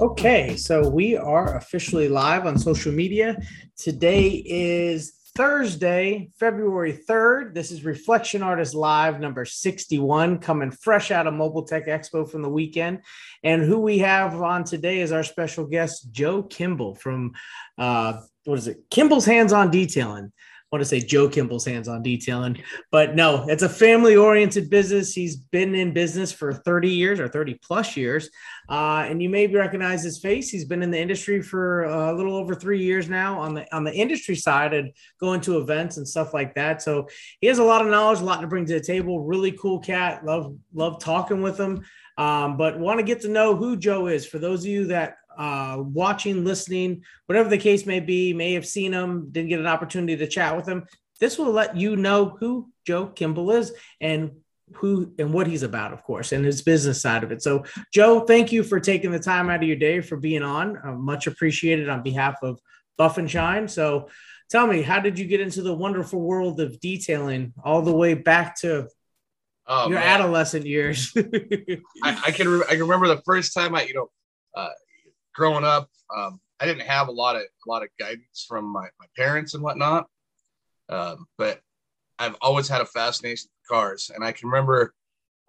Okay, so we are officially live on social media. Today is Thursday, February 3rd. This is Reflection Artist Live number 61, coming fresh out of Mobile Tech Expo from the weekend. And who we have on today is our special guest, Joe Kimball from, uh, what is it? Kimball's Hands on Detailing want to say Joe Kimball's hands on detailing, but no, it's a family oriented business. He's been in business for 30 years or 30 plus years. Uh, and you may recognize his face. He's been in the industry for a little over three years now on the on the industry side and going to events and stuff like that. So he has a lot of knowledge, a lot to bring to the table. Really cool cat. Love love talking with him. Um, but want to get to know who Joe is for those of you that uh, watching, listening, whatever the case may be, may have seen him, didn't get an opportunity to chat with him. This will let you know who Joe Kimball is and who and what he's about, of course, and his business side of it. So, Joe, thank you for taking the time out of your day for being on. Uh, much appreciated on behalf of Buff and Shine. So, tell me, how did you get into the wonderful world of detailing all the way back to oh, your man. adolescent years? I, I, can re- I can remember the first time I, you know, uh, growing up, um, I didn't have a lot of a lot of guidance from my, my parents and whatnot. Um, but I've always had a fascination with cars, and I can remember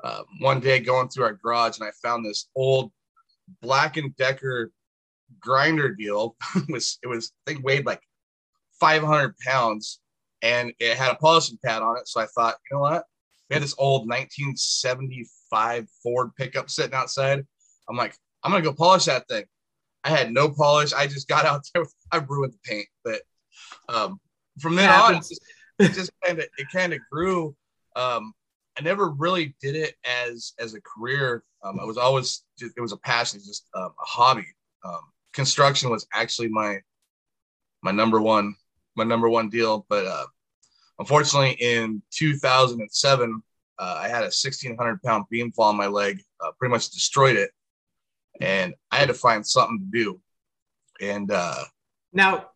uh, one day going through our garage and I found this old Black and Decker grinder deal. it was it was I think weighed like 500 pounds, and it had a polishing pad on it. So I thought, you know what? We had this old 1975 Ford pickup sitting outside. I'm like, I'm gonna go polish that thing. I had no polish. I just got out there. I ruined the paint, but um, from then on, it just kind of it kind of grew. Um, I never really did it as as a career. Um, I was always just, it was a passion, just um, a hobby. Um, construction was actually my my number one my number one deal, but uh, unfortunately, in 2007, uh, I had a 1600 pound beam fall on my leg, uh, pretty much destroyed it and I had to find something to do. And uh, now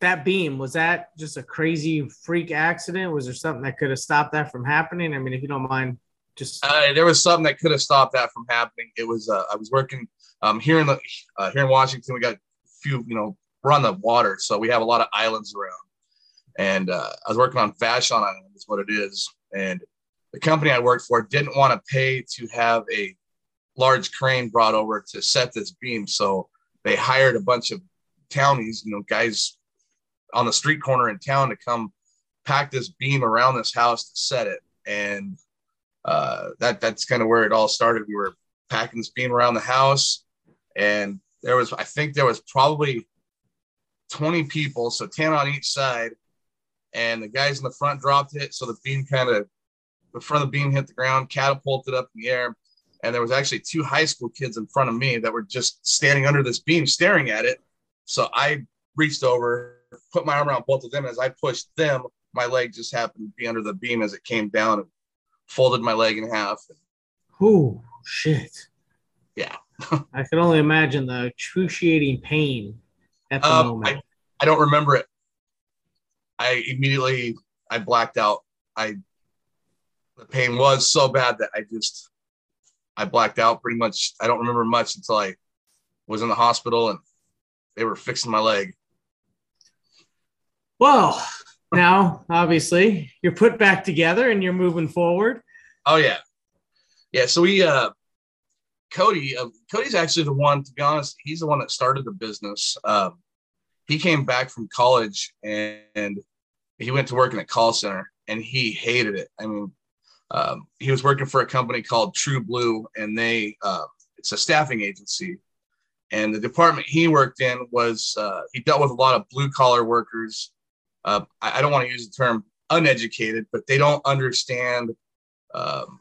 that beam was that just a crazy freak accident? Was there something that could have stopped that from happening? I mean, if you don't mind, just uh, there was something that could have stopped that from happening. It was uh, I was working um, here in the uh, here in Washington. We got a few, you know, we're on the water, so we have a lot of islands around. And uh, I was working on Vashon Island, is what it is. And the company I worked for didn't want to pay to have a large crane brought over to set this beam. So they hired a bunch of townies, you know, guys on the street corner in town to come pack this beam around this house to set it. And uh, that that's kind of where it all started. We were packing this beam around the house, and there was, I think, there was probably 20 people, so 10 on each side. And the guys in the front dropped it, so the beam kind of, the front of the beam hit the ground, catapulted up in the air and there was actually two high school kids in front of me that were just standing under this beam staring at it. So i reached over put my arm around both of them. As i pushed them my leg just happened to be under the beam as it came down and folded my leg in half. Oh shit. Yeah. I can only imagine the excruciating pain at the um, moment. I, I don't remember it. I immediately i blacked out. I the pain was so bad that i just I blacked out pretty much. I don't remember much until I was in the hospital and they were fixing my leg. Well, now obviously you're put back together and you're moving forward. Oh yeah, yeah. So we, uh, Cody, uh, Cody's actually the one. To be honest, he's the one that started the business. Um, he came back from college and, and he went to work in a call center and he hated it. I mean, um, he was working for a company called True Blue, and they uh, it's a staffing agency. And the department he worked in was uh, he dealt with a lot of blue collar workers. Uh, I, I, don't want to use the term uneducated, but they don't understand um,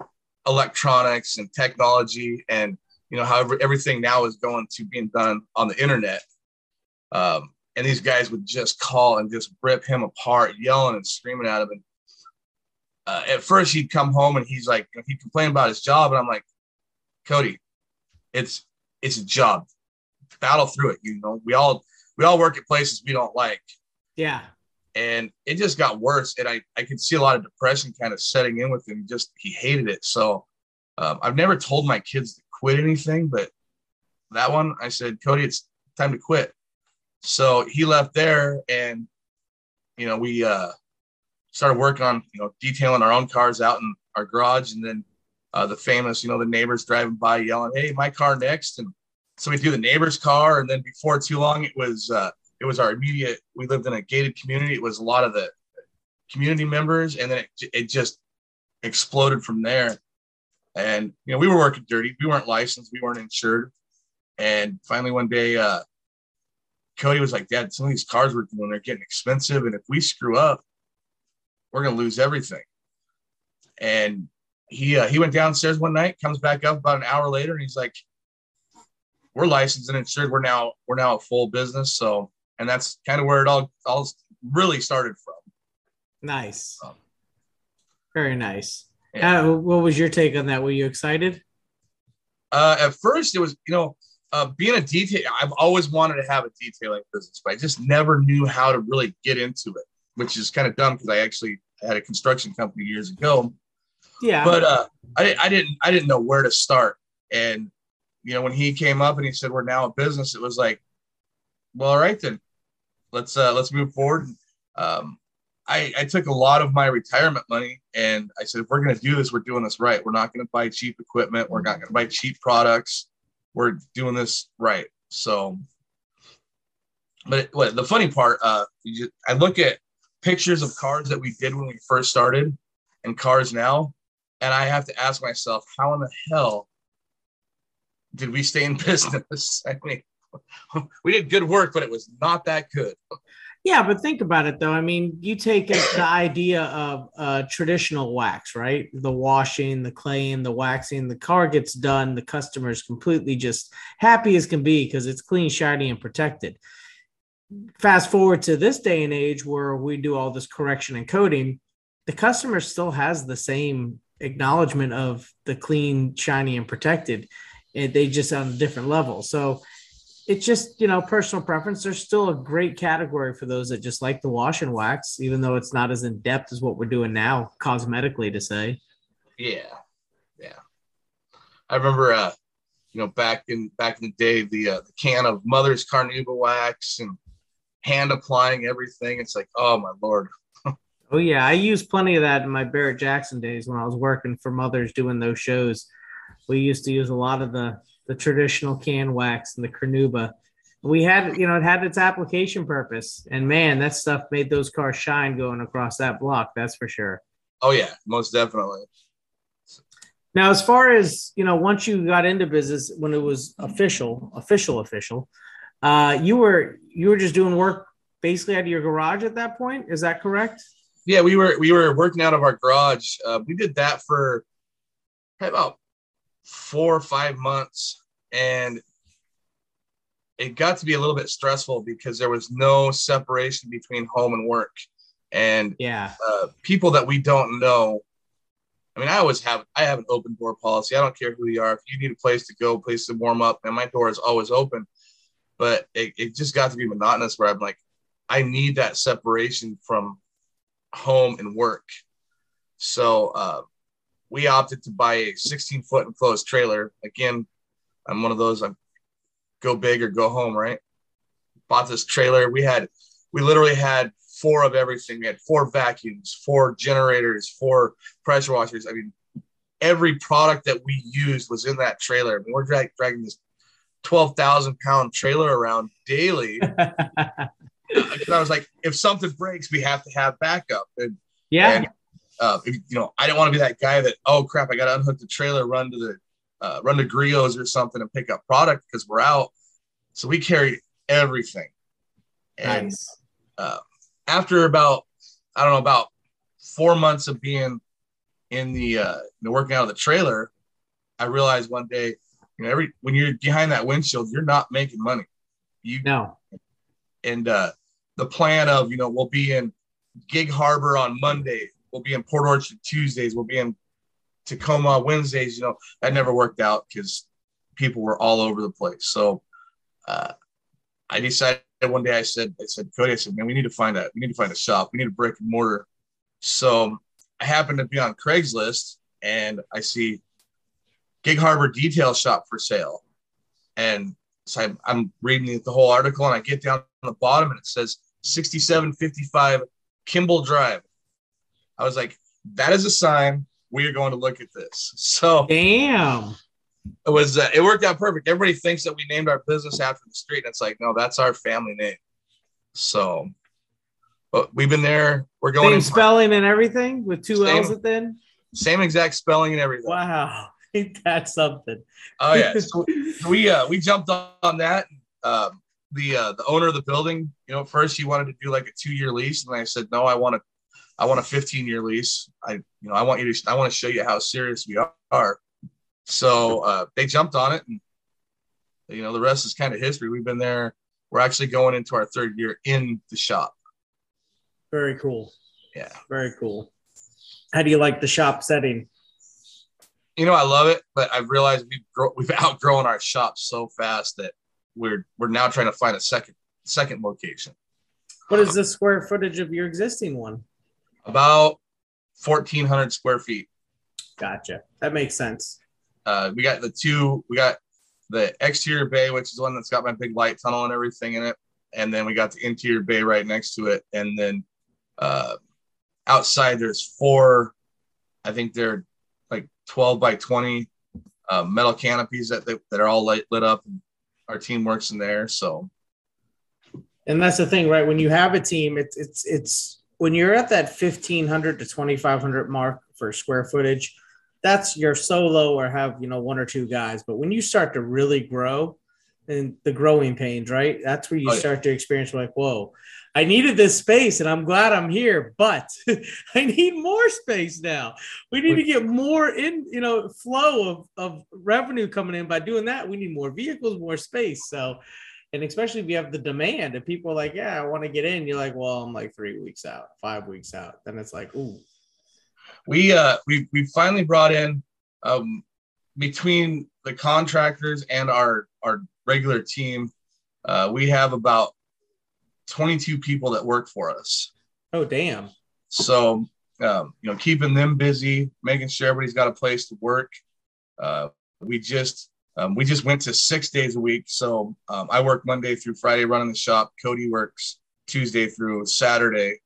electronics and technology, and you know how everything now is going to being done on the internet. Um, and these guys would just call and just rip him apart, yelling and screaming at him. And uh, at first, he'd come home and he's like, he'd complain about his job, and I'm like, Cody, it's it's a job. Battle through it. You know, we all we all work at places we don't like. Yeah. And it just got worse, and I I could see a lot of depression kind of setting in with him. Just he hated it. So um, I've never told my kids to quit anything, but that one I said, Cody, it's time to quit. So he left there, and you know we uh, started working on you know detailing our own cars out in our garage, and then uh, the famous you know the neighbors driving by yelling, "Hey, my car next!" And so we do the neighbor's car, and then before too long, it was uh, it was our immediate. We lived in a gated community. It was a lot of the community members, and then it, it just exploded from there. And you know, we were working dirty. We weren't licensed. We weren't insured. And finally, one day, uh, Cody was like, Dad, some of these cars we're doing, they're getting expensive. And if we screw up, we're going to lose everything. And he, uh, he went downstairs one night, comes back up about an hour later, and he's like, we're licensed and insured. We're now, we're now a full business. So, and that's kind of where it all, all really started from. Nice. Um, Very nice. Yeah. Uh, what was your take on that? Were you excited? Uh, at first, it was, you know, uh, being a detail, I've always wanted to have a detailing business, but I just never knew how to really get into it, which is kind of dumb because I actually had a construction company years ago. Yeah. But uh, I, I didn't I didn't know where to start. And you know, when he came up and he said we're now a business, it was like, well, all right then, let's uh, let's move forward. Um, I, I took a lot of my retirement money and I said, if we're going to do this, we're doing this right. We're not going to buy cheap equipment. We're not going to buy cheap products we're doing this right. So, but what the funny part, uh, just, I look at pictures of cars that we did when we first started and cars now, and I have to ask myself, how in the hell did we stay in business? I mean, we did good work, but it was not that good. Yeah, but think about it though. I mean, you take the idea of uh, traditional wax, right? The washing, the claying, the waxing, the car gets done. The customer is completely just happy as can be because it's clean, shiny, and protected. Fast forward to this day and age where we do all this correction and coating, the customer still has the same acknowledgement of the clean, shiny, and protected. And they just on a different level. So it's just you know personal preference there's still a great category for those that just like the wash and wax even though it's not as in depth as what we're doing now cosmetically to say yeah yeah i remember uh you know back in back in the day the uh, the can of mother's carnauba wax and hand applying everything it's like oh my lord oh yeah i used plenty of that in my barrett jackson days when i was working for mothers doing those shows we used to use a lot of the the traditional can wax and the Carnauba. We had, you know, it had its application purpose, and man, that stuff made those cars shine going across that block. That's for sure. Oh yeah, most definitely. Now, as far as you know, once you got into business, when it was official, official, official, uh, you were you were just doing work basically out of your garage at that point. Is that correct? Yeah, we were we were working out of our garage. Uh, we did that for about four or five months and it got to be a little bit stressful because there was no separation between home and work and yeah uh, people that we don't know i mean i always have i have an open door policy i don't care who you are if you need a place to go place to warm up and my door is always open but it, it just got to be monotonous where i'm like i need that separation from home and work so uh, we opted to buy a 16 foot enclosed trailer. Again, I'm one of those. I go big or go home. Right. Bought this trailer. We had, we literally had four of everything. We had four vacuums, four generators, four pressure washers. I mean, every product that we used was in that trailer. I mean, we're drag, dragging this 12,000 pound trailer around daily. I was like, if something breaks, we have to have backup. And, yeah. And uh, if, you know, I didn't want to be that guy that, oh crap, I got to unhook the trailer, run to the, uh, run to Griot's or something and pick up product because we're out. So we carried everything. And nice. uh, after about, I don't know, about four months of being in the, uh, working out of the trailer, I realized one day, you know, every when you're behind that windshield, you're not making money. You know, and uh, the plan of you know we'll be in Gig Harbor on Monday, we'll be in Port Orchard Tuesdays, we'll be in Tacoma Wednesdays. You know that never worked out because people were all over the place. So uh, I decided one day I said I said Cody I said man we need to find a we need to find a shop we need a brick and mortar. So I happened to be on Craigslist and I see Gig Harbor Detail Shop for sale, and so I'm, I'm reading the whole article and I get down on the bottom and it says 6755 Kimball Drive. I was like, that is a sign we are going to look at this. So damn, it was uh, it worked out perfect. Everybody thinks that we named our business after the street, and it's like, no, that's our family name. So, but we've been there. We're going same spelling and everything with two same, L's at the end. Same exact spelling and everything. Wow, that's something. Oh yeah, so we uh we jumped on that. Um, the uh, the owner of the building, you know, first he wanted to do like a two year lease, and I said, no, I want to, I want a 15 year lease. I, you know, I want you to, I want to show you how serious we are. So uh, they jumped on it, and you know, the rest is kind of history. We've been there. We're actually going into our third year in the shop. Very cool. Yeah. Very cool. How do you like the shop setting? You know, I love it, but I've realized we've grow, we've outgrown our shop so fast that we're we're now trying to find a second second location. What is the square footage of your existing one? About fourteen hundred square feet. Gotcha. That makes sense. Uh, we got the two. We got the exterior bay, which is the one that's got my big light tunnel and everything in it, and then we got the interior bay right next to it, and then uh, outside there's four. I think they're like twelve by twenty uh, metal canopies that they, that are all lit, lit up. Our team works in there. So, and that's the thing, right? When you have a team, it's it's it's when you're at that fifteen hundred to twenty five hundred mark for square footage. That's your solo or have you know one or two guys. But when you start to really grow, and the growing pains, right? That's where you oh, yeah. start to experience like, whoa, I needed this space and I'm glad I'm here, but I need more space now. We need to get more in, you know, flow of, of revenue coming in. By doing that, we need more vehicles, more space. So, and especially if you have the demand and people are like, yeah, I want to get in. You're like, well, I'm like three weeks out, five weeks out. Then it's like, ooh. We uh we we finally brought in um between the contractors and our our regular team, uh, we have about 22 people that work for us. Oh, damn. So, um, you know, keeping them busy, making sure everybody's got a place to work. Uh, we just um, we just went to six days a week. So um, I work Monday through Friday running the shop. Cody works Tuesday through Saturday.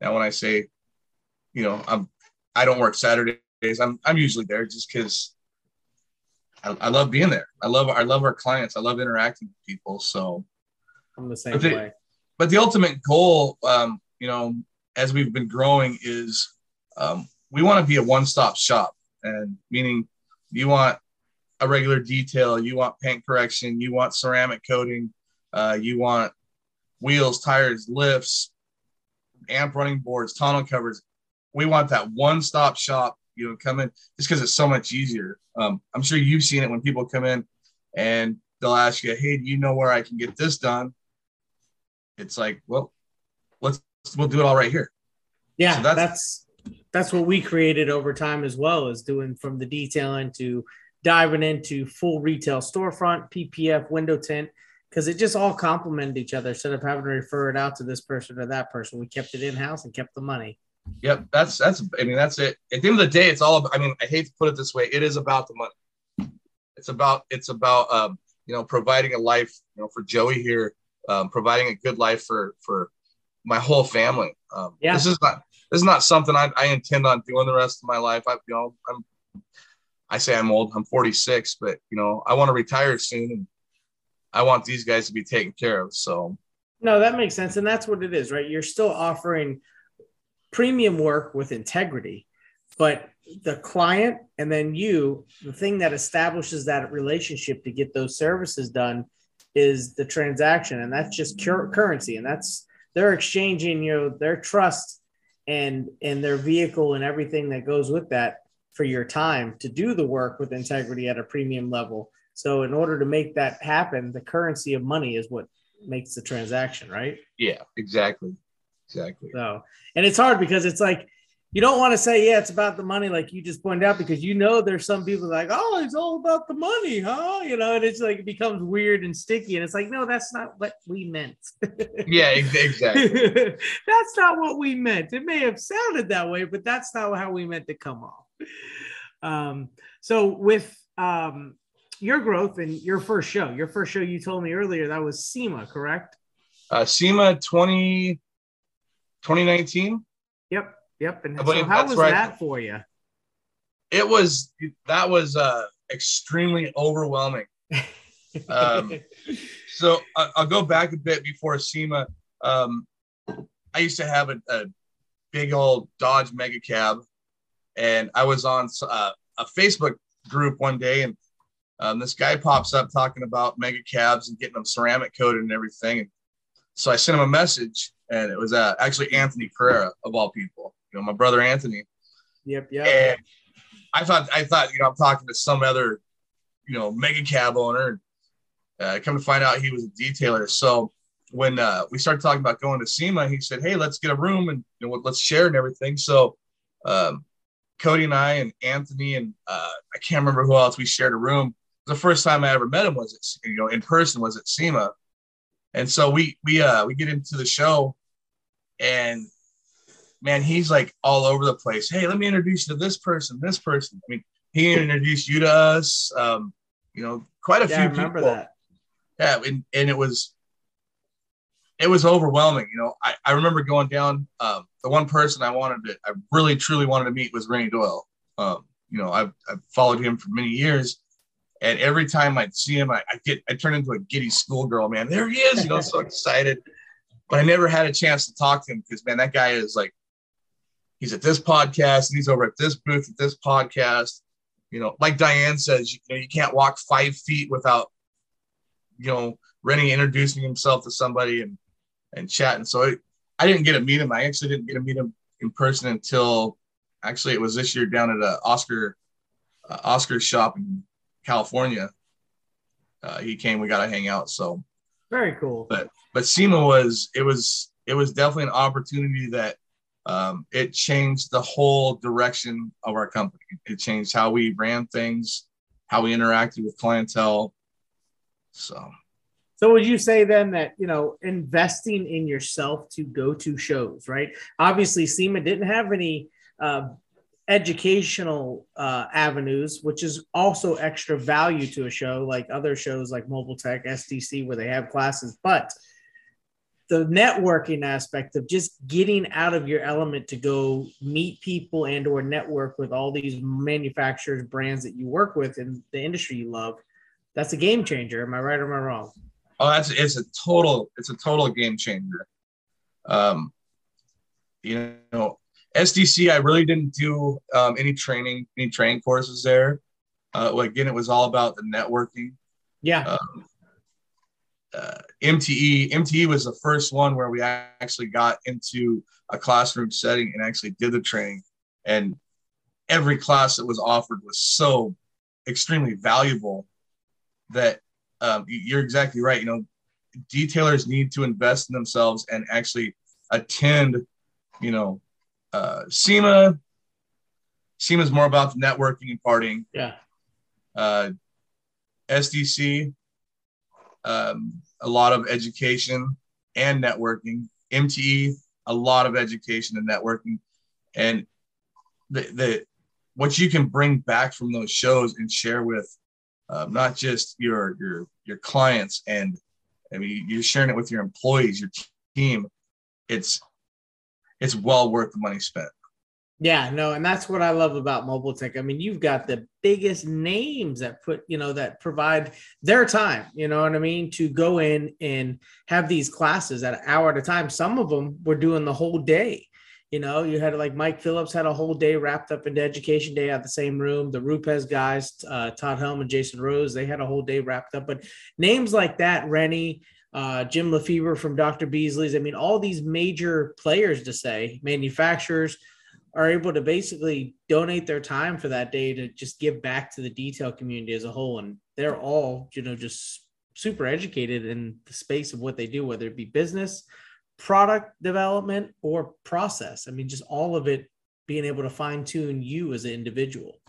Now, when I say, you know, I'm I don't work Saturdays. I'm I'm usually there just because I, I, love being there. I love I love our clients. I love interacting with people. So I'm the same the, way. But the ultimate goal, um, you know, as we've been growing, is um, we want to be a one-stop shop, and meaning you want a regular detail, you want paint correction, you want ceramic coating, uh, you want wheels, tires, lifts, amp running boards, tonneau covers. We want that one-stop shop you know, come in just because it's so much easier. Um, I'm sure you've seen it when people come in and they'll ask you, "Hey, do you know where I can get this done?" It's like, well, let's we'll do it all right here. Yeah, so that's, that's that's what we created over time as well as doing from the detailing to diving into full retail storefront, PPF, window tint, because it just all complemented each other instead of having to refer it out to this person or that person. We kept it in house and kept the money. Yep, that's that's. I mean, that's it. At the end of the day, it's all. About, I mean, I hate to put it this way. It is about the money. It's about it's about um, you know providing a life you know for Joey here, um, providing a good life for for my whole family. Um, yeah. This is not this is not something I, I intend on doing the rest of my life. I you know I'm I say I'm old. I'm 46, but you know I want to retire soon, and I want these guys to be taken care of. So. No, that makes sense, and that's what it is, right? You're still offering premium work with integrity but the client and then you the thing that establishes that relationship to get those services done is the transaction and that's just cur- currency and that's they're exchanging you know their trust and and their vehicle and everything that goes with that for your time to do the work with integrity at a premium level so in order to make that happen the currency of money is what makes the transaction, right? Yeah, exactly. Exactly. So, and it's hard because it's like you don't want to say, yeah, it's about the money, like you just pointed out, because you know there's some people like, oh, it's all about the money, huh? You know, and it's like it becomes weird and sticky, and it's like, no, that's not what we meant. yeah, exactly. that's not what we meant. It may have sounded that way, but that's not how we meant to come off. Um, so with um your growth and your first show, your first show you told me earlier that was SEMA, correct? Uh SEMA 20 2019. Yep. Yep. And so how was that for you? It was that was uh, extremely overwhelming. um, so I, will go back a bit before SEMA. Um, I used to have a, a, big old Dodge Mega Cab, and I was on uh, a Facebook group one day, and um, this guy pops up talking about mega cabs and getting them ceramic coated and everything. And so I sent him a message, and it was uh, actually Anthony Carrera of all people you know, my brother Anthony. Yep, yep. And I thought, I thought, you know, I'm talking to some other, you know, mega cab owner. Uh, come to find out he was a detailer. So when uh, we started talking about going to SEMA, he said, "Hey, let's get a room and you know, let's share and everything." So um, Cody and I and Anthony and uh, I can't remember who else we shared a room. The first time I ever met him was at, you know in person was at SEMA, and so we we uh we get into the show, and man, he's like all over the place. Hey, let me introduce you to this person, this person. I mean, he introduced you to us. Um, you know, quite a yeah, few I remember people. That. Yeah, and, and it was it was overwhelming. You know, I, I remember going down. Um, the one person I wanted to, I really truly wanted to meet was Renny Doyle. Um, you know, I've, I've followed him for many years, and every time I'd see him, I, I get I turn into a giddy schoolgirl. Man, there he is. You know, so excited. But I never had a chance to talk to him because man, that guy is like he's at this podcast and he's over at this booth at this podcast. You know, like Diane says, you know, you can't walk five feet without, you know, Renny introducing himself to somebody and and chatting. So I, I didn't get to meet him. I actually didn't get to meet him in person until actually it was this year down at a Oscar uh, Oscar shop in California. Uh, he came. We got to hang out. So very cool. But but SEMA was it was it was definitely an opportunity that um, it changed the whole direction of our company. It changed how we ran things, how we interacted with clientele. So, so would you say then that you know investing in yourself to go to shows, right? Obviously, SEMA didn't have any uh, educational uh, avenues, which is also extra value to a show like other shows like Mobile Tech, SDC, where they have classes, but the networking aspect of just getting out of your element to go meet people and or network with all these manufacturers brands that you work with in the industry you love that's a game changer. Am i right or am i wrong? Oh that's it's a total it's a total game changer. Um you know sdc i really didn't do um, any training any training courses there. Uh, again it was all about the networking. Yeah. Um, uh, MTE. MTE was the first one where we actually got into a classroom setting and actually did the training. And every class that was offered was so extremely valuable that um, you're exactly right. You know, detailers need to invest in themselves and actually attend, you know, uh, SEMA. SEMA is more about the networking and partying. Yeah. Uh, SDC um, a lot of education and networking. MTE, a lot of education and networking, and the the what you can bring back from those shows and share with um, not just your your your clients and I mean you're sharing it with your employees, your team. It's it's well worth the money spent. Yeah, no, and that's what I love about Mobile Tech. I mean, you've got the biggest names that put, you know, that provide their time, you know what I mean, to go in and have these classes at an hour at a time. Some of them were doing the whole day. You know, you had like Mike Phillips had a whole day wrapped up into education day at the same room. The Rupes guys, uh, Todd Helm and Jason Rose, they had a whole day wrapped up. But names like that, Renny, uh, Jim Lefebvre from Dr. Beasley's, I mean, all these major players to say, manufacturers – are able to basically donate their time for that day to just give back to the detail community as a whole and they're all you know just super educated in the space of what they do, whether it be business, product development, or process. I mean, just all of it being able to fine tune you as an individual.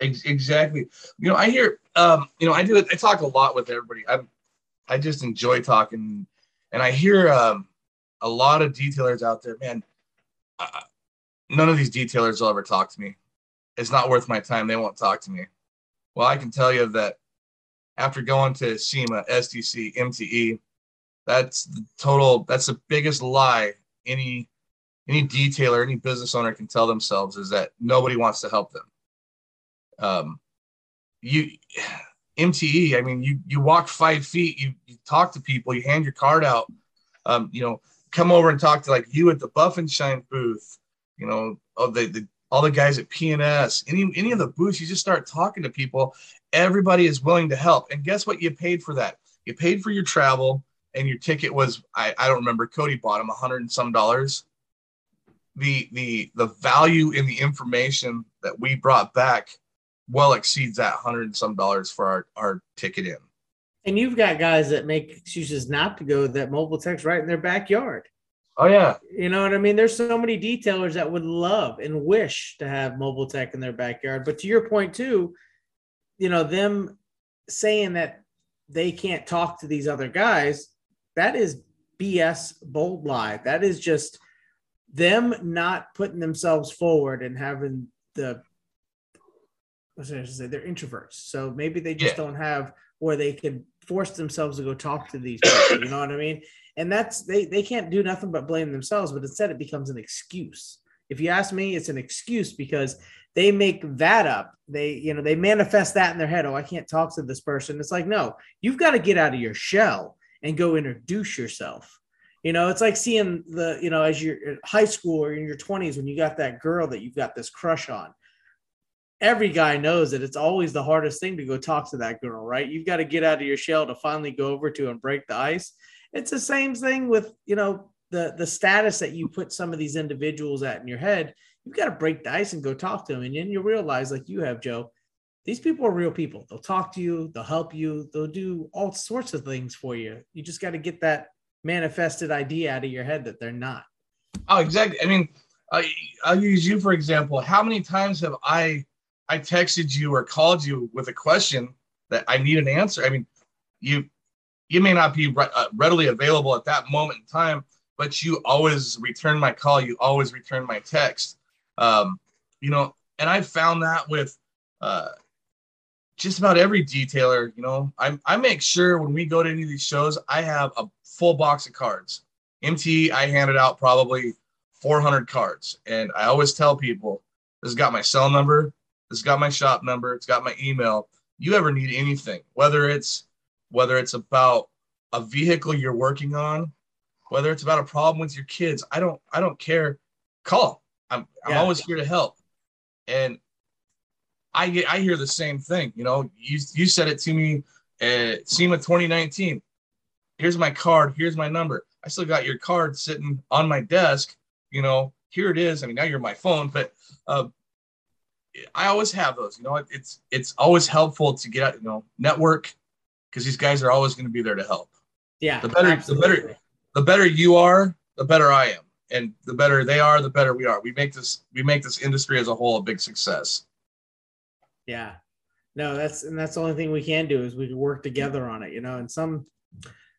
Exactly. You know, I hear, um, you know, I do, I talk a lot with everybody. I'm, I just enjoy talking and I hear, um, a lot of detailers out there, man, uh, none of these detailers will ever talk to me. It's not worth my time. They won't talk to me. Well, I can tell you that after going to SEMA, SDC, MTE, that's the total, that's the biggest lie any any detailer, any business owner can tell themselves is that nobody wants to help them. Um, you MTE, I mean, you you walk five feet, you, you talk to people, you hand your card out, um, you know, come over and talk to like you at the Buff and Shine booth, you know, all the, the all the guys at PNS, any any of the booths, you just start talking to people. Everybody is willing to help. And guess what? You paid for that. You paid for your travel and your ticket was I, I don't remember. Cody bought him a hundred and some dollars. The the the value in the information that we brought back well exceeds that hundred and some dollars for our, our ticket in. And you've got guys that make excuses not to go that mobile tech's right in their backyard. Oh yeah. You know what I mean? There's so many detailers that would love and wish to have mobile tech in their backyard. But to your point too, you know, them saying that they can't talk to these other guys, that is BS bold lie. That is just them not putting themselves forward and having the what's I say they're introverts. So maybe they just yeah. don't have where they can force themselves to go talk to these people. you know what I mean? And that's they they can't do nothing but blame themselves, but instead it becomes an excuse. If you ask me, it's an excuse because they make that up. They, you know, they manifest that in their head. Oh, I can't talk to this person. It's like, no, you've got to get out of your shell and go introduce yourself. You know, it's like seeing the, you know, as you're in high school or in your 20s when you got that girl that you've got this crush on every guy knows that it's always the hardest thing to go talk to that girl, right? You've got to get out of your shell to finally go over to and break the ice. It's the same thing with, you know, the the status that you put some of these individuals at in your head. You've got to break the ice and go talk to them. And then you realize, like you have, Joe, these people are real people. They'll talk to you, they'll help you, they'll do all sorts of things for you. You just got to get that manifested idea out of your head that they're not. Oh, exactly. I mean, I, I'll use you for example. How many times have I I texted you or called you with a question that I need an answer. I mean, you you may not be uh, readily available at that moment in time, but you always return my call. You always return my text. Um, you know, and I found that with uh, just about every detailer. You know, I I make sure when we go to any of these shows, I have a full box of cards. MT, I handed out probably 400 cards, and I always tell people, "This has got my cell number. this has got my shop number. It's got my email. You ever need anything, whether it's whether it's about a vehicle you're working on, whether it's about a problem with your kids, I don't I don't care. Call. I'm I'm yeah. always here to help. And I get I hear the same thing. You know, you you said it to me at SEMA 2019. Here's my card. Here's my number. I still got your card sitting on my desk. You know, here it is. I mean, now you're my phone, but uh, I always have those. You know, it's it's always helpful to get out, you know, network because these guys are always going to be there to help. Yeah. The better absolutely. the better the better you are, the better I am. And the better they are, the better we are. We make this we make this industry as a whole a big success. Yeah. No, that's and that's the only thing we can do is we can work together on it, you know, and some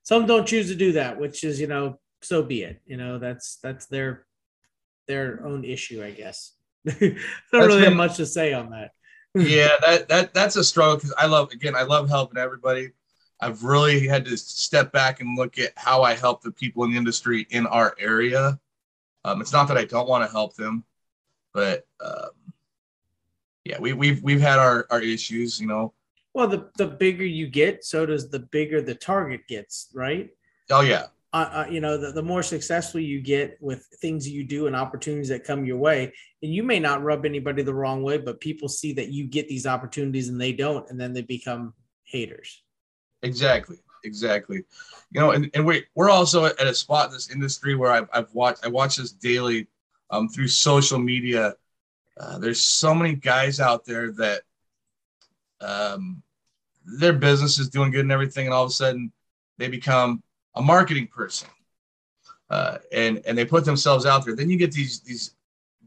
some don't choose to do that, which is, you know, so be it. You know, that's that's their their own issue, I guess. I don't really been, have much to say on that. yeah, that that that's a struggle because I love again, I love helping everybody. I've really had to step back and look at how I help the people in the industry in our area. Um, it's not that I don't want to help them, but um, yeah, we, we've we've had our our issues, you know. Well, the the bigger you get, so does the bigger the target gets, right? Oh yeah, uh, uh, you know, the, the more successful you get with things you do and opportunities that come your way, and you may not rub anybody the wrong way, but people see that you get these opportunities and they don't, and then they become haters. Exactly, exactly. You know, and, and we we're also at a spot in this industry where I've, I've watched I watch this daily um, through social media. Uh, there's so many guys out there that um, their business is doing good and everything, and all of a sudden they become a marketing person, uh, and and they put themselves out there. Then you get these these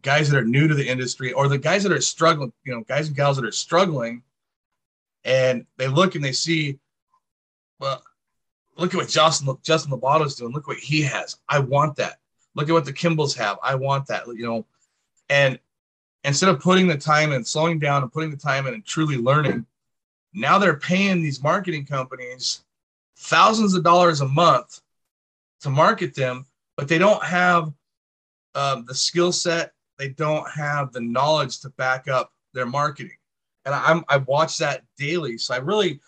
guys that are new to the industry, or the guys that are struggling, you know, guys and gals that are struggling, and they look and they see, well, look at what Justin Justin is doing. Look what he has. I want that. Look at what the Kimballs have. I want that. You know, and instead of putting the time and slowing down and putting the time in and truly learning, now they're paying these marketing companies thousands of dollars a month to market them, but they don't have um, the skill set. They don't have the knowledge to back up their marketing. And I'm I watch that daily, so I really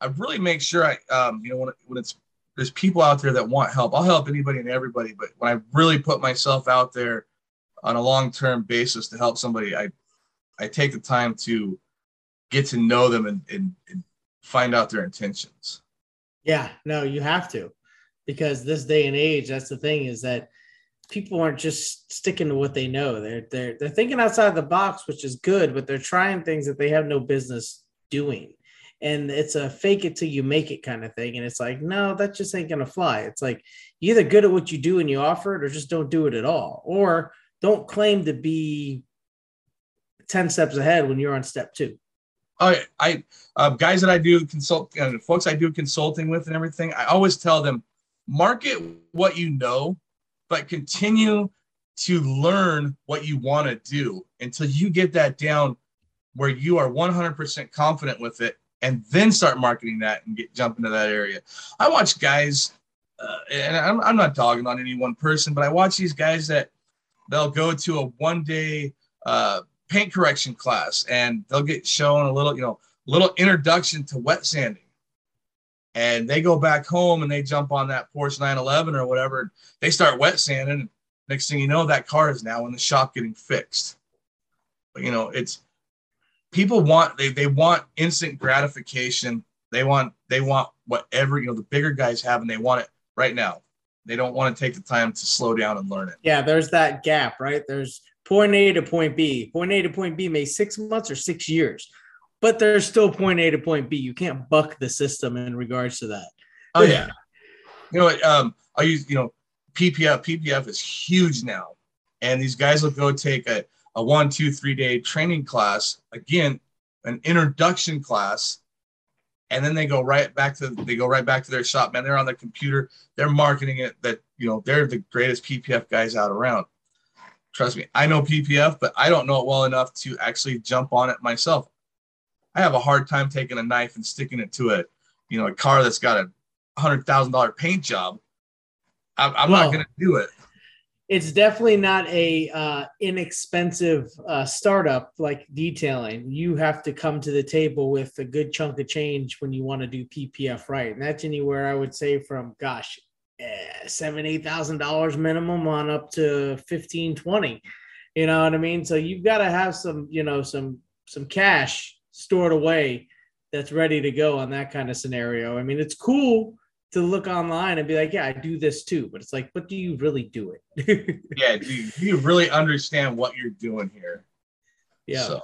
I really make sure I um, you know when when it's there's people out there that want help. I'll help anybody and everybody, but when I really put myself out there on a long-term basis to help somebody, I I take the time to get to know them and, and, and find out their intentions. Yeah, no, you have to, because this day and age, that's the thing is that people aren't just sticking to what they know. They're they're they're thinking outside the box, which is good, but they're trying things that they have no business doing. And it's a fake it till you make it kind of thing. And it's like, no, that just ain't gonna fly. It's like you're either good at what you do and you offer it, or just don't do it at all. Or don't claim to be 10 steps ahead when you're on step two. I, I uh, guys that I do consult, uh, folks I do consulting with and everything, I always tell them market what you know, but continue to learn what you want to do until you get that down where you are 100% confident with it and then start marketing that and get jump into that area. I watch guys, uh, and I'm, I'm not dogging on any one person, but I watch these guys that they'll go to a one day uh, paint correction class and they'll get shown a little, you know, little introduction to wet sanding. And they go back home and they jump on that Porsche 911 or whatever. They start wet sanding. Next thing you know, that car is now in the shop getting fixed. But you know, it's people want they, they want instant gratification. They want they want whatever you know the bigger guys have and they want it right now. They don't want to take the time to slow down and learn it. Yeah, there's that gap, right? There's point A to point B. Point A to point B may six months or six years, but there's still point A to point B. You can't buck the system in regards to that. Oh yeah. you know, um, I use you know PPF. PPF is huge now, and these guys will go take a a one, two, three day training class again, an introduction class and then they go right back to they go right back to their shop man they're on their computer they're marketing it that you know they're the greatest ppf guys out around. Trust me i know ppf but i don't know it well enough to actually jump on it myself. I have a hard time taking a knife and sticking it to a you know a car that's got a hundred thousand dollar paint job. I'm, I'm well, not going to do it it's definitely not a uh, inexpensive uh, startup like detailing. You have to come to the table with a good chunk of change when you want to do PPF right, and that's anywhere I would say from gosh, eh, seven eight thousand dollars minimum on up to 15, 20. You know what I mean? So you've got to have some, you know, some some cash stored away that's ready to go on that kind of scenario. I mean, it's cool to look online and be like, yeah, I do this too. But it's like, but do you really do it? yeah, do you, do you, really understand what you're doing here? Yeah. So.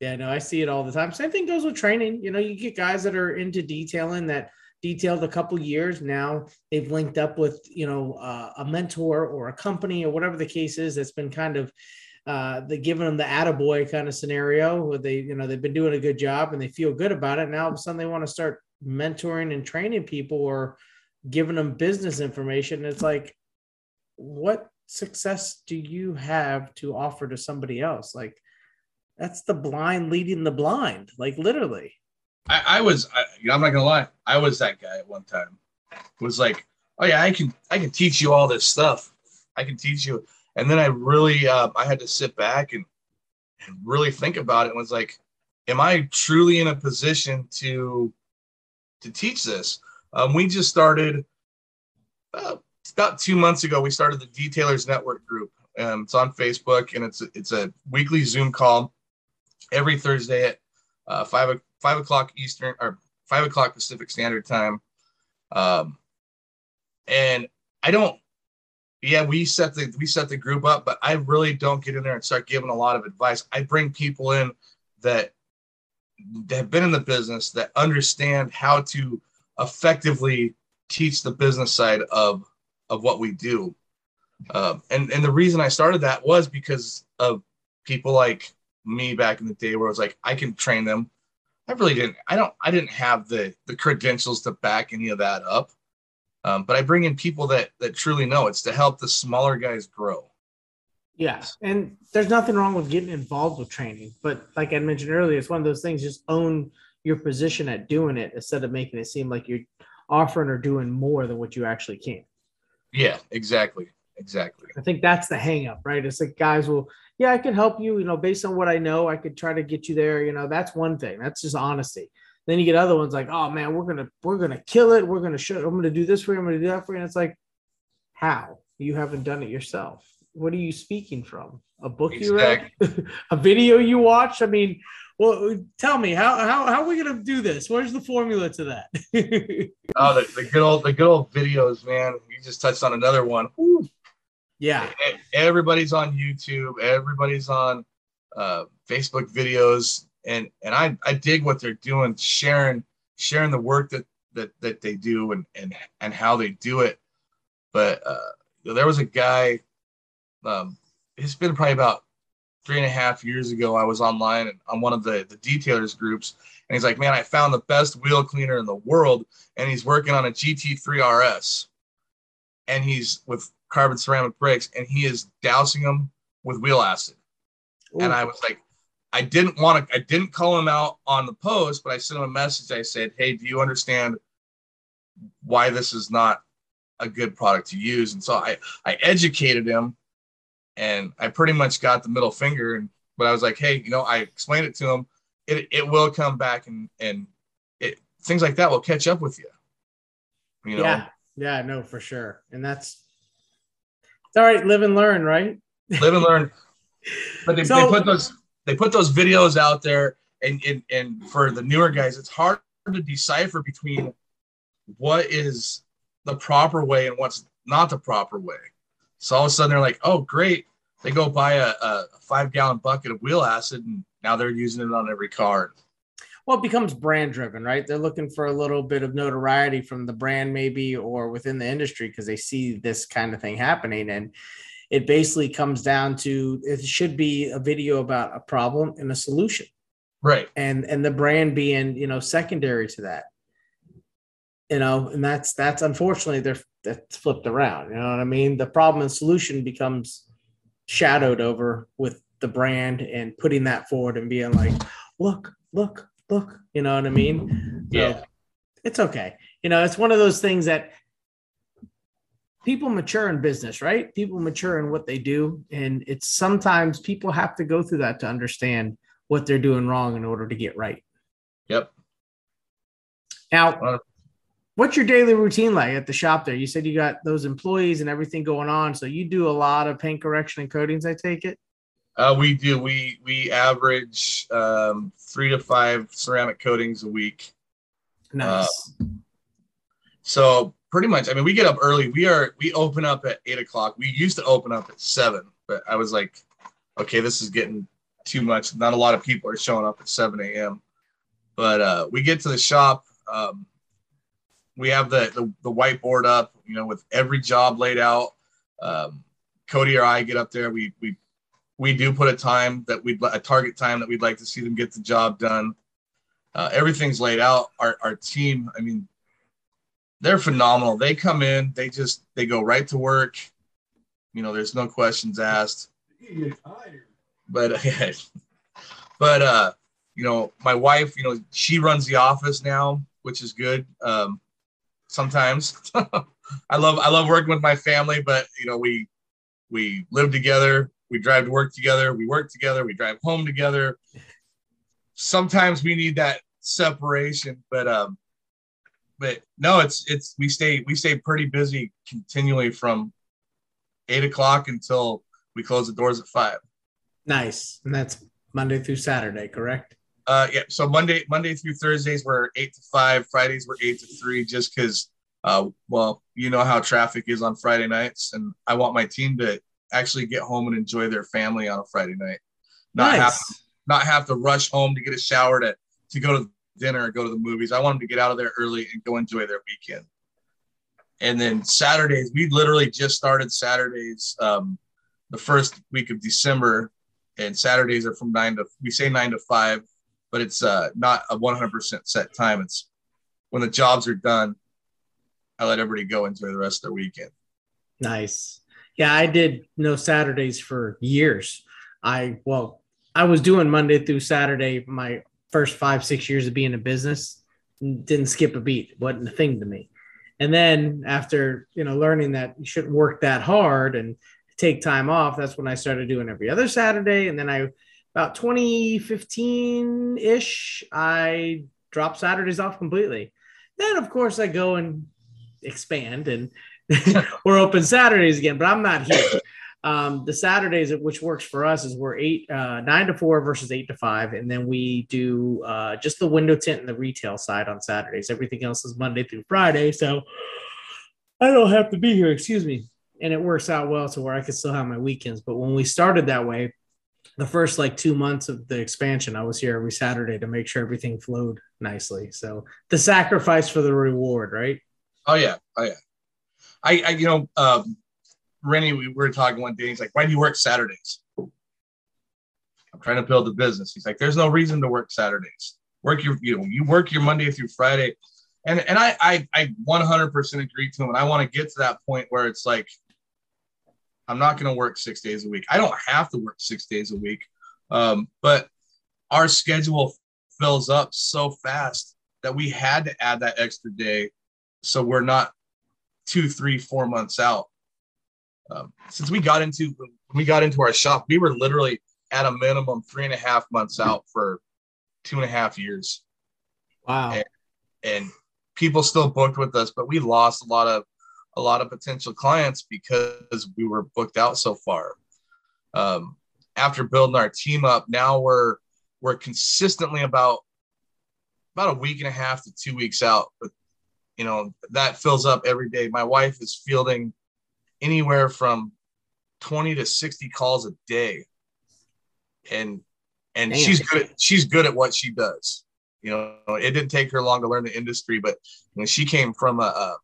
Yeah, no, I see it all the time. Same thing goes with training. You know, you get guys that are into detailing that detailed a couple years now. They've linked up with, you know, uh, a mentor or a company or whatever the case is that's been kind of uh, the giving them the attaboy kind of scenario where they, you know, they've been doing a good job and they feel good about it. Now all of a sudden they want to start mentoring and training people or giving them business information. It's like, what success do you have to offer to somebody else? Like, that's the blind leading the blind, like literally. I, I was, I, I'm not gonna lie, I was that guy at one time. It was like, oh yeah, I can, I can teach you all this stuff. I can teach you. And then I really, uh, I had to sit back and, and really think about it. And was like, am I truly in a position to to teach this. Um, we just started uh, about two months ago. We started the Detailers Network group. Um, it's on Facebook, and it's it's a weekly Zoom call every Thursday at uh, five five o'clock Eastern or five o'clock Pacific Standard Time. Um, and I don't. Yeah, we set the we set the group up, but I really don't get in there and start giving a lot of advice. I bring people in that have been in the business that understand how to effectively teach the business side of of what we do. Um, and and the reason I started that was because of people like me back in the day, where I was like, I can train them. I really didn't. I don't. I didn't have the the credentials to back any of that up. Um, but I bring in people that that truly know. It's to help the smaller guys grow. Yeah, and there's nothing wrong with getting involved with training, but like I mentioned earlier, it's one of those things. Just own your position at doing it instead of making it seem like you're offering or doing more than what you actually can. Yeah, exactly. Exactly. I think that's the hang up, right? It's like guys will, yeah, I can help you, you know, based on what I know, I could try to get you there. You know, that's one thing. That's just honesty. Then you get other ones like, oh man, we're gonna we're gonna kill it. We're gonna show. I'm gonna do this for you. I'm gonna do that for you. And it's like, how you haven't done it yourself? What are you speaking from? A book exactly. you read? a video you watch? I mean, well, tell me how how how are we gonna do this? Where's the formula to that? oh, the, the, good old the good old videos, man. You just touched on another one. Woo. Yeah, everybody's on YouTube. Everybody's on uh, Facebook videos, and and I I dig what they're doing, sharing sharing the work that that that they do and and and how they do it. But uh, there was a guy. Um, it's been probably about three and a half years ago, I was online on one of the, the detailers groups, and he's like, "Man, I found the best wheel cleaner in the world," and he's working on a GT3 RS, and he's with carbon ceramic brakes, and he is dousing them with wheel acid. Ooh. And I was like, I didn't want to, I didn't call him out on the post, but I sent him a message. I said, "Hey, do you understand why this is not a good product to use?" And so I I educated him and I pretty much got the middle finger. And but I was like, hey, you know, I explained it to him. It it will come back, and and it things like that will catch up with you. You know. Yeah. Yeah. No, for sure. And that's it's all right. Live and learn, right? Live and learn. But they, so, they put those they put those videos out there, and, and and for the newer guys, it's hard to decipher between what is the proper way and what's not the proper way. So all of a sudden they're like, oh, great. They go buy a, a five gallon bucket of wheel acid and now they're using it on every car. Well, it becomes brand driven, right? They're looking for a little bit of notoriety from the brand, maybe, or within the industry because they see this kind of thing happening. And it basically comes down to it should be a video about a problem and a solution. Right. And and the brand being, you know, secondary to that. You know, and that's that's unfortunately they're that's flipped around. You know what I mean? The problem and solution becomes shadowed over with the brand and putting that forward and being like, look, look, look. You know what I mean? Yeah. So it's okay. You know, it's one of those things that people mature in business, right? People mature in what they do. And it's sometimes people have to go through that to understand what they're doing wrong in order to get right. Yep. Now, What's your daily routine like at the shop there? You said you got those employees and everything going on. So you do a lot of paint correction and coatings, I take it? Uh, we do. We we average um, three to five ceramic coatings a week. Nice. Uh, so pretty much, I mean, we get up early. We are we open up at eight o'clock. We used to open up at seven, but I was like, okay, this is getting too much. Not a lot of people are showing up at seven a.m. But uh, we get to the shop. Um, we have the, the, the whiteboard up, you know, with every job laid out. Um, Cody or I get up there. We we we do put a time that we'd a target time that we'd like to see them get the job done. Uh, everything's laid out. Our our team, I mean, they're phenomenal. They come in, they just they go right to work. You know, there's no questions asked. But but uh, you know, my wife, you know, she runs the office now, which is good. Um, sometimes. I love I love working with my family, but you know we we live together, we drive to work together, we work together, we drive home together. Sometimes we need that separation, but um, but no, it's it's we stay we stay pretty busy continually from eight o'clock until we close the doors at five. Nice, and that's Monday through Saturday, correct? Uh, yeah. So Monday, Monday through Thursdays we're eight to five. Fridays we're eight to three, just because. Uh, well, you know how traffic is on Friday nights, and I want my team to actually get home and enjoy their family on a Friday night. Not nice. have to, not have to rush home to get a shower to to go to dinner or go to the movies. I want them to get out of there early and go enjoy their weekend. And then Saturdays, we literally just started Saturdays um, the first week of December, and Saturdays are from nine to we say nine to five, but it's uh, not a 100% set time. It's when the jobs are done, I let everybody go enjoy the rest of their weekend. Nice. Yeah, I did no Saturdays for years. I well, I was doing Monday through Saturday my first five, six years of being in business. Didn't skip a beat. wasn't a thing to me. And then after you know learning that you shouldn't work that hard and take time off, that's when I started doing every other Saturday. And then I about 2015 ish, I dropped Saturdays off completely. Then of course I go and expand and we're open Saturdays again, but I'm not here. Um, the Saturdays, which works for us, is we're eight, uh, nine to four versus eight to five, and then we do uh, just the window tint and the retail side on Saturdays. Everything else is Monday through Friday, so I don't have to be here. Excuse me, and it works out well to where I can still have my weekends. But when we started that way, the first like two months of the expansion, I was here every Saturday to make sure everything flowed nicely. So the sacrifice for the reward, right? Oh yeah, oh yeah. I, I you know, um, Renny, we were talking one day. He's like, "Why do you work Saturdays?" I'm trying to build a business. He's like, "There's no reason to work Saturdays. Work your, you know, you work your Monday through Friday." And and I I, I 100% agree to him. And I want to get to that point where it's like, I'm not going to work six days a week. I don't have to work six days a week, um, but our schedule fills up so fast that we had to add that extra day, so we're not two, three, four months out. Um, since we got into when we got into our shop, we were literally at a minimum three and a half months out for two and a half years. Wow. And, and people still booked with us, but we lost a lot of a lot of potential clients because we were booked out so far. Um, after building our team up, now we're we're consistently about about a week and a half to two weeks out, but you know that fills up every day my wife is fielding anywhere from 20 to 60 calls a day and and Damn. she's good at, she's good at what she does you know it didn't take her long to learn the industry but when she came from a, a,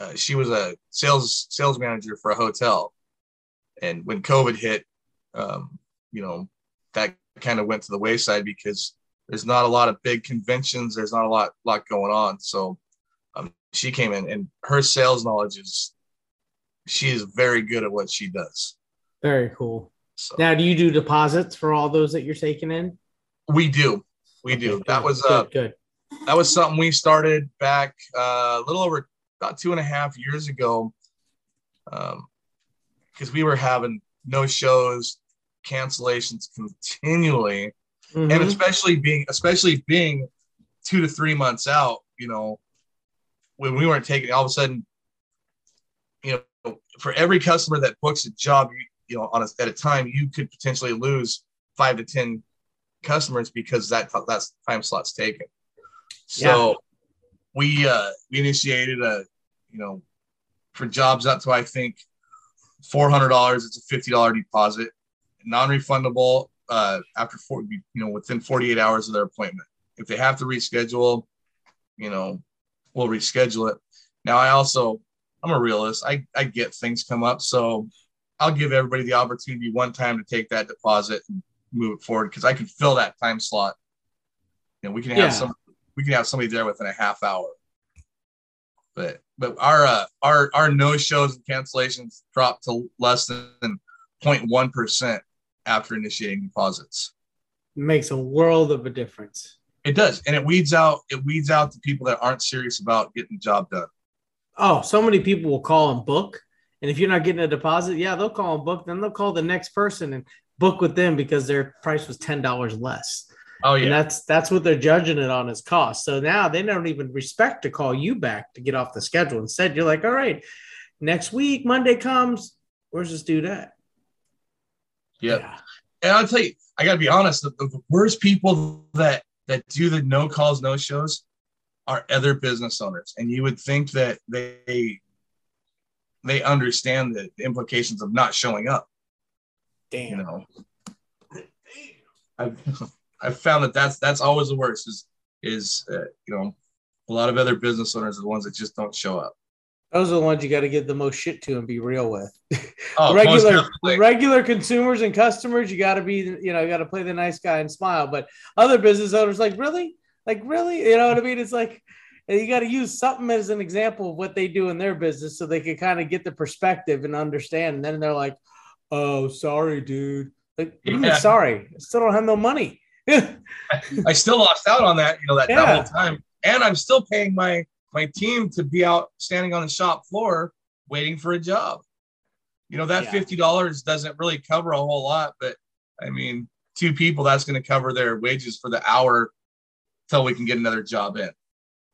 a she was a sales sales manager for a hotel and when covid hit um, you know that kind of went to the wayside because there's not a lot of big conventions there's not a lot lot going on so she came in and her sales knowledge is she is very good at what she does. Very cool. So, now, do you do deposits for all those that you're taking in? We do. We do. That was uh, good, good. That was something we started back uh, a little over about two and a half years ago, because um, we were having no shows, cancellations continually, mm-hmm. and especially being especially being two to three months out. You know, when we weren't taking all of a sudden, you know, for every customer that books a job, you, you know, on a, at a time, you could potentially lose five to ten customers because that that time slot's taken. So. We uh, we initiated a you know for jobs up to I think four hundred dollars. It's a fifty dollar deposit, non-refundable uh, after four you know within forty eight hours of their appointment. If they have to reschedule, you know we'll reschedule it. Now, I also, I'm a realist. I, I get things come up. So I'll give everybody the opportunity one time to take that deposit and move it forward because I can fill that time slot. You know, we can have yeah. some, we can have somebody there within a half hour. But, but our, uh, our, our no shows and cancellations dropped to less than 0.1% after initiating deposits. Makes a world of a difference. It does, and it weeds out it weeds out the people that aren't serious about getting the job done. Oh, so many people will call and book, and if you're not getting a deposit, yeah, they'll call and book. Then they'll call the next person and book with them because their price was ten dollars less. Oh yeah, and that's that's what they're judging it on as cost. So now they don't even respect to call you back to get off the schedule. Instead, you're like, all right, next week Monday comes. Where's this dude at? Yep. Yeah, and I'll tell you, I got to be honest. The, the worst people that that do the no calls, no shows are other business owners. And you would think that they they understand the implications of not showing up. Damn. You know. I've I've found that that's that's always the worst. Is is uh, you know a lot of other business owners are the ones that just don't show up. Those are the ones you got to give the most shit to and be real with. Oh, regular regular consumers and customers, you got to be, you know, you got to play the nice guy and smile. But other business owners, like really, like really, you know what I mean? It's like you got to use something as an example of what they do in their business, so they can kind of get the perspective and understand. And then they're like, "Oh, sorry, dude. Like, yeah. sorry, I still don't have no money." I still lost out on that, you know, that yeah. double time, and I'm still paying my my team to be out standing on the shop floor waiting for a job. You know, that yeah. $50 doesn't really cover a whole lot, but I mean, two people, that's going to cover their wages for the hour till we can get another job in.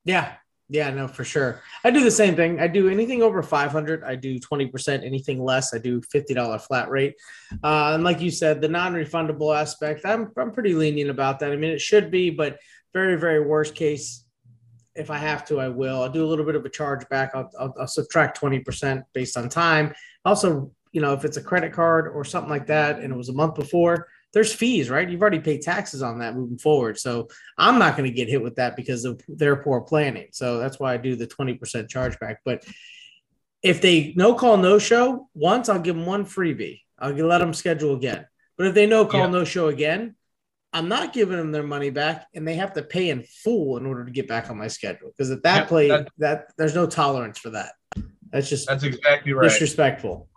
Yeah. Yeah, no, for sure. I do the same thing. I do anything over 500, I do 20%. Anything less, I do $50 flat rate. Uh, and like you said, the non refundable aspect, I'm, I'm pretty lenient about that. I mean, it should be, but very, very worst case, if I have to, I will. I'll do a little bit of a charge back. I'll, I'll, I'll subtract 20% based on time. Also, you know, if it's a credit card or something like that and it was a month before, there's fees, right? You've already paid taxes on that moving forward. So I'm not going to get hit with that because of their poor planning. So that's why I do the 20% chargeback. But if they no call, no show once, I'll give them one freebie. I'll let them schedule again. But if they no call, yeah. no show again, I'm not giving them their money back, and they have to pay in full in order to get back on my schedule. Because at that play, that, that there's no tolerance for that. That's just that's exactly right. Disrespectful.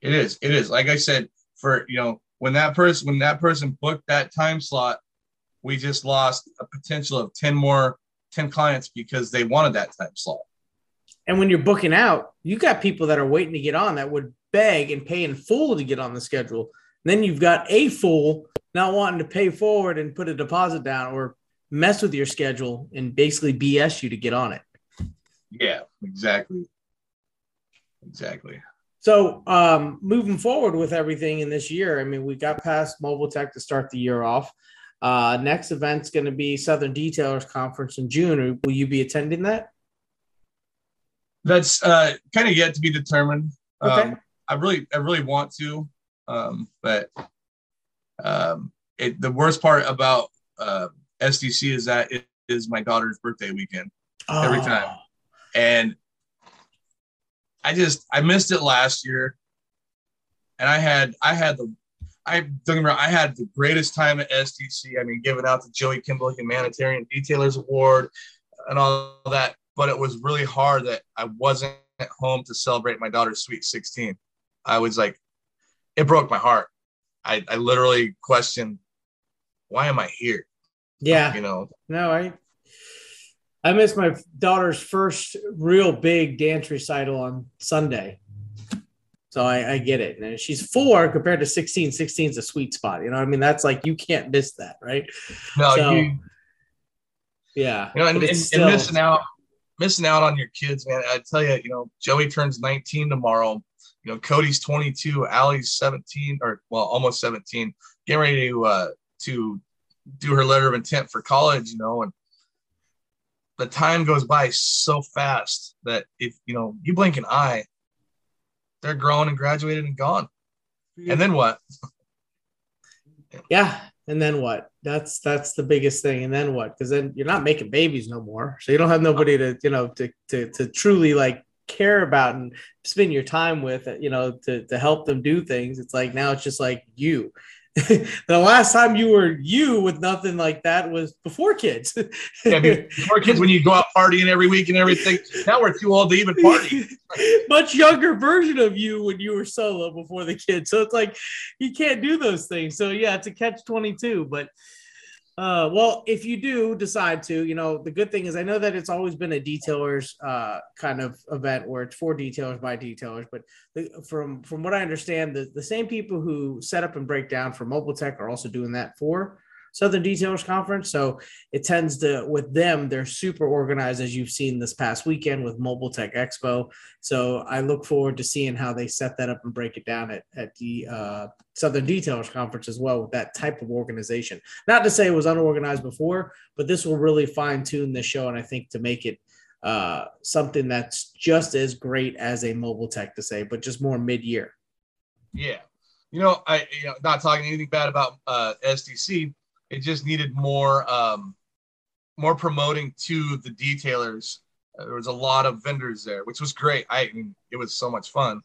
It is. It is. Like I said, for you know, when that person when that person booked that time slot, we just lost a potential of 10 more 10 clients because they wanted that time slot. And when you're booking out, you got people that are waiting to get on that would beg and pay in full to get on the schedule. And then you've got a fool not wanting to pay forward and put a deposit down or mess with your schedule and basically BS you to get on it. Yeah, exactly. Exactly. So, um, moving forward with everything in this year, I mean, we got past Mobile Tech to start the year off. Uh, next event's going to be Southern Detailers Conference in June. Will you be attending that? That's uh, kind of yet to be determined. Okay. Um, I really, I really want to, um, but um, it, the worst part about uh, SDC is that it is my daughter's birthday weekend oh. every time, and I just I missed it last year, and I had I had the I don't remember I had the greatest time at SDC. I mean, giving out the Joey Kimball Humanitarian Detailers Award and all that, but it was really hard that I wasn't at home to celebrate my daughter's sweet 16. I was like, it broke my heart. I, I literally questioned, why am I here? Yeah. You know, no, I, I missed my daughter's first real big dance recital on Sunday. So I, I, get it. And she's four compared to 16. 16 is a sweet spot. You know, I mean, that's like you can't miss that, right? No, so, you, yeah. You know, and, and, still, and, missing out, missing out on your kids, man. I tell you, you know, Joey turns 19 tomorrow you know, Cody's 22, Allie's 17, or well, almost 17, getting ready to uh, to do her letter of intent for college. You know, and the time goes by so fast that if you know you blink an eye, they're grown and graduated and gone. And then what? yeah, and then what? That's that's the biggest thing. And then what? Because then you're not making babies no more, so you don't have nobody to you know to to to truly like care about and spend your time with, you know, to, to help them do things. It's like now it's just like you. the last time you were you with nothing like that was before kids. yeah, before kids, when you go out partying every week and everything. Now we're too old to even party. Much younger version of you when you were solo before the kids. So it's like you can't do those things. So yeah, it's a catch twenty two. But uh, well, if you do decide to, you know, the good thing is I know that it's always been a detailers uh, kind of event where it's for detailers by detailers. But the, from from what I understand, the, the same people who set up and break down for Mobile Tech are also doing that for Southern Detailers Conference. So it tends to, with them, they're super organized, as you've seen this past weekend with Mobile Tech Expo. So I look forward to seeing how they set that up and break it down at, at the uh, Southern Detailers Conference as well with that type of organization. Not to say it was unorganized before, but this will really fine tune the show. And I think to make it uh, something that's just as great as a Mobile Tech to say, but just more mid year. Yeah. you know, I you know, not talking anything bad about uh, SDC. It just needed more um, more promoting to the detailers. Uh, there was a lot of vendors there, which was great. I, it was so much fun.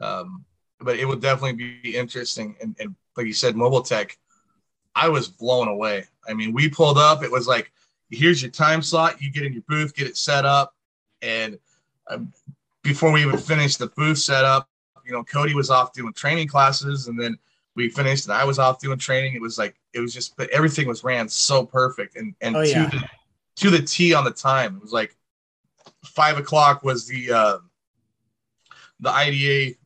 Um, but it would definitely be interesting. And, and like you said, mobile tech, I was blown away. I mean, we pulled up. It was like, here's your time slot. You get in your booth, get it set up, and um, before we even finished the booth setup, you know, Cody was off doing training classes, and then we finished, and I was off doing training. It was like it was just, but everything was ran so perfect, and and Oh, yeah. to the to the T on the time. It was like five o'clock was the uh, the IDA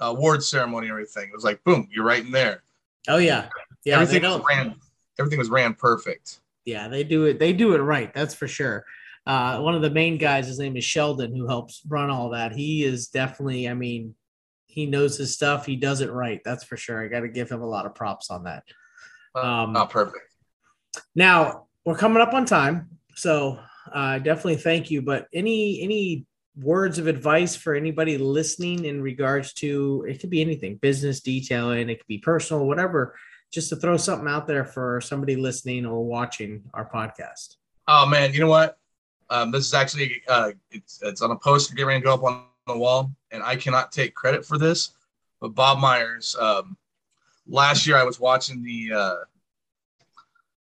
award ceremony and everything. It was like boom, you're right in there. Oh yeah, yeah. Everything was ran. Everything was ran perfect. Yeah, they do it. They do it right. That's for sure. Uh, one of the main guys, his name is Sheldon, who helps run all that. He is definitely. I mean, he knows his stuff. He does it right. That's for sure. I got to give him a lot of props on that. Um, oh, perfect. Now we're coming up on time, so uh, definitely thank you. But any any words of advice for anybody listening in regards to it could be anything, business detailing, it could be personal, whatever. Just to throw something out there for somebody listening or watching our podcast. Oh man, you know what? Um, this is actually uh, it's it's on a poster getting ready to go up on the wall, and I cannot take credit for this, but Bob Myers. Um, last year, I was watching the uh,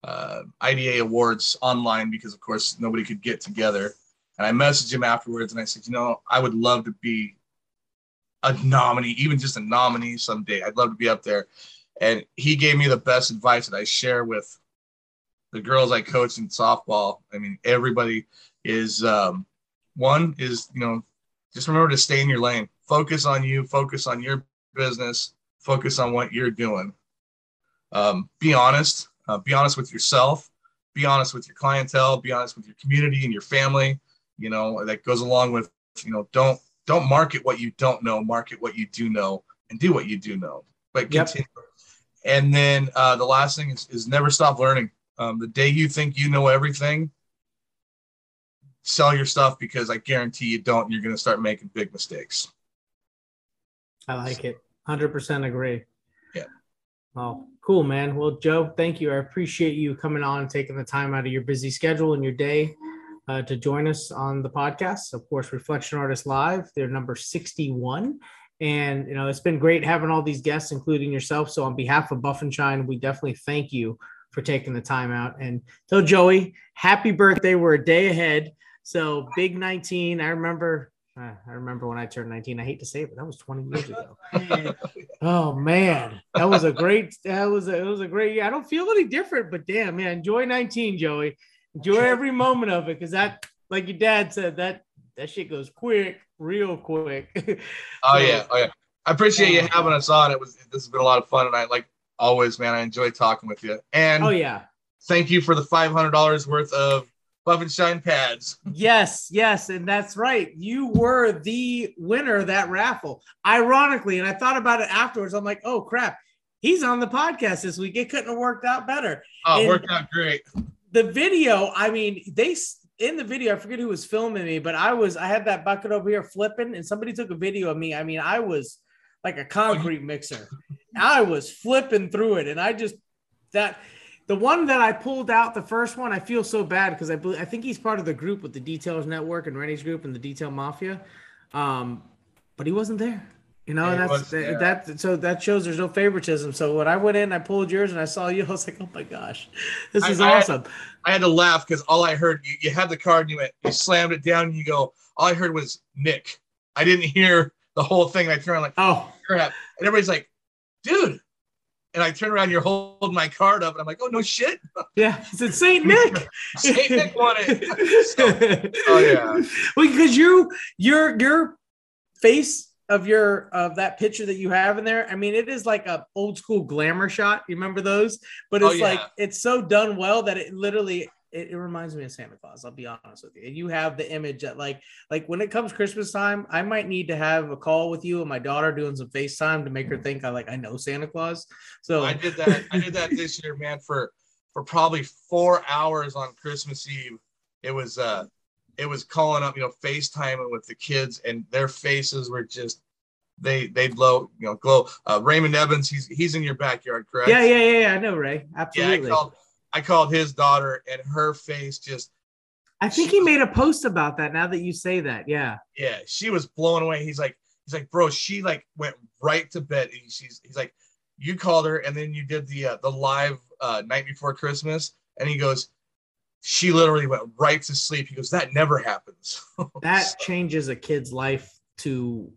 uh, IDA awards online because, of course, nobody could get together, and I messaged him afterwards, and I said, you know, I would love to be a nominee, even just a nominee someday. I'd love to be up there, and he gave me the best advice that I share with the girls I coach in softball. I mean, everybody is um, one is you know just remember to stay in your lane. Focus on you. Focus on your business. Focus on what you're doing. Um, be honest. Uh, be honest with yourself. Be honest with your clientele. Be honest with your community and your family. You know that goes along with you know don't don't market what you don't know. Market what you do know and do what you do know. But Yep. continue. And then uh, the last thing is, is never stop learning. Um, the day you think you know everything, sell your stuff because I guarantee you don't. And you're going to start making big mistakes. I like it. Hundred percent agree. Yeah. Oh, cool, man. Well, Joe, thank you. I appreciate you coming on and taking the time out of your busy schedule and your day uh, to join us on the podcast. Of course, Reflection Artist Live. They're number sixty-one, and you know it's been great having all these guests, including yourself. So, on behalf of Buff and Shine, we definitely thank you for taking the time out. And so, Joey, happy birthday. We're a day ahead. So, big nineteen. I remember. Uh, I remember when I turned 19. I hate to say it, but that was 20 years ago. Oh man, that was a great. That was a, it was a great year. I don't feel any different, but damn, man, enjoy 19, Joey. Enjoy every moment of it, because that, like your dad said, that that shit goes quick, real quick. Oh yeah, oh yeah. I appreciate you having us on. It was this has been a lot of fun, and I like always, man. I enjoy talking with you. And oh yeah, thank you for the five hundred dollars worth of Buff and Shine pads. yes, yes, and that's right. You were the winner of that raffle. Ironically, and I thought about it afterwards. I'm like, oh crap, he's on the podcast this week. It couldn't have worked out better. Oh, And- worked out great. the video, I mean, they in the video, I forget who was filming me, but I was I had that bucket over here flipping, and somebody took a video of me. I mean, I was like a oh, concrete mixer. I was flipping through it, and I just that the one that I pulled out, the first one, I feel so bad because I believe I think he's part of the group with the Details Network and Renny's group and the Detail Mafia, um, but he wasn't there. You know, Yeah, and that's there. that. So that shows there's no favoritism. So when I went in, I pulled yours, and I saw you. I was like, oh my gosh, this I- is I had- awesome. I had to laugh because all I heard you, you had the card and you went you slammed it down and you go all I heard was Nick. I didn't hear the whole thing. I turned like Oh, crap, and everybody's like, dude. And I turn around, you're holding my card up, and I'm like, oh no shit, yeah, it's Saint Nick. Saint Nick won it. oh yeah, well, because you your your face of your of that picture that you have in there. I mean, it is like a old school glamour shot. You remember those? But Oh, it's yeah. like it's so done well that it literally it, it reminds me of Santa Claus. I'll be honest with you. And you have the image that like like when it comes Christmas time, I might need to have a call with you and my daughter doing some FaceTime to make her think I like I know Santa Claus. So I did that. I did that this year, man, for for probably four hours on Christmas Eve. It was uh it was calling up, you know, FaceTiming with the kids, and their faces were just they they'd glow, you know, glow. Uh, Raymond Evans, he's he's in your backyard, correct? Yeah, yeah, yeah, yeah. I know Ray. Absolutely. Yeah, I called I called his daughter, and her face just. I think he made a post about that. Now that you say that, yeah. Yeah, she was blown away. He's like, he's like, bro, she like went right to bed. And She's he's like, you called her, and then you did the uh, the live uh, night before Christmas, and he goes, she literally went right to sleep. He goes, that never happens. that so. changes a kid's life to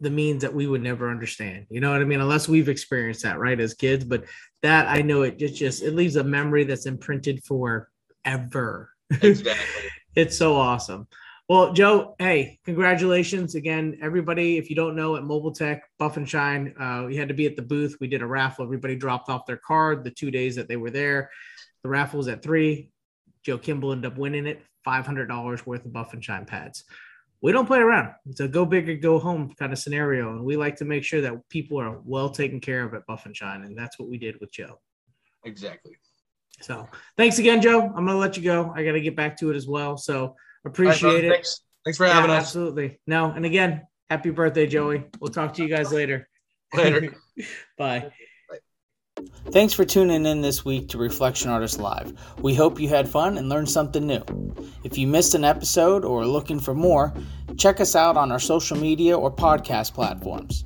the means that we would never understand. You know what I mean? Unless we've experienced that, right, as kids. But that I know it just just it leaves a memory that's imprinted forever. Exactly. it's so awesome. Well, Joe, hey, congratulations again, everybody. If you don't know, at Mobile Tech Buff and Shine, uh, we had to be at the booth. We did a raffle. Everybody dropped off their card the two days that they were there. The raffle was at three. Joe Kimball ended up winning it, five hundred dollars worth of Buff and Shine pads we don't play around. It's a go big or go home kind of scenario. And we like to make sure that people are well taken care of at Buff and Shine. And that's what we did with Joe. Exactly. So thanks again, Joe. I'm going to let you go. I got to get back to it as well. So appreciate right, it. Thanks. Thanks for having yeah, us. Absolutely. No. And again, happy birthday, Joey. We'll talk to you guys later. Later. Bye. Thanks for tuning in this week to Reflection Artist Live. We hope you had fun and learned something new. If you missed an episode or are looking for more, check us out on our social media or podcast platforms.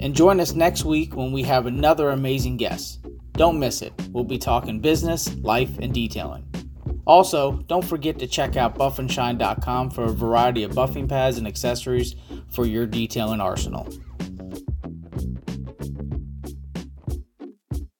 And join us next week when we have another amazing guest. Don't miss it. We'll be talking business, life, and detailing. Also, don't forget to check out buffandshine.com for a variety of buffing pads and accessories for your detailing arsenal.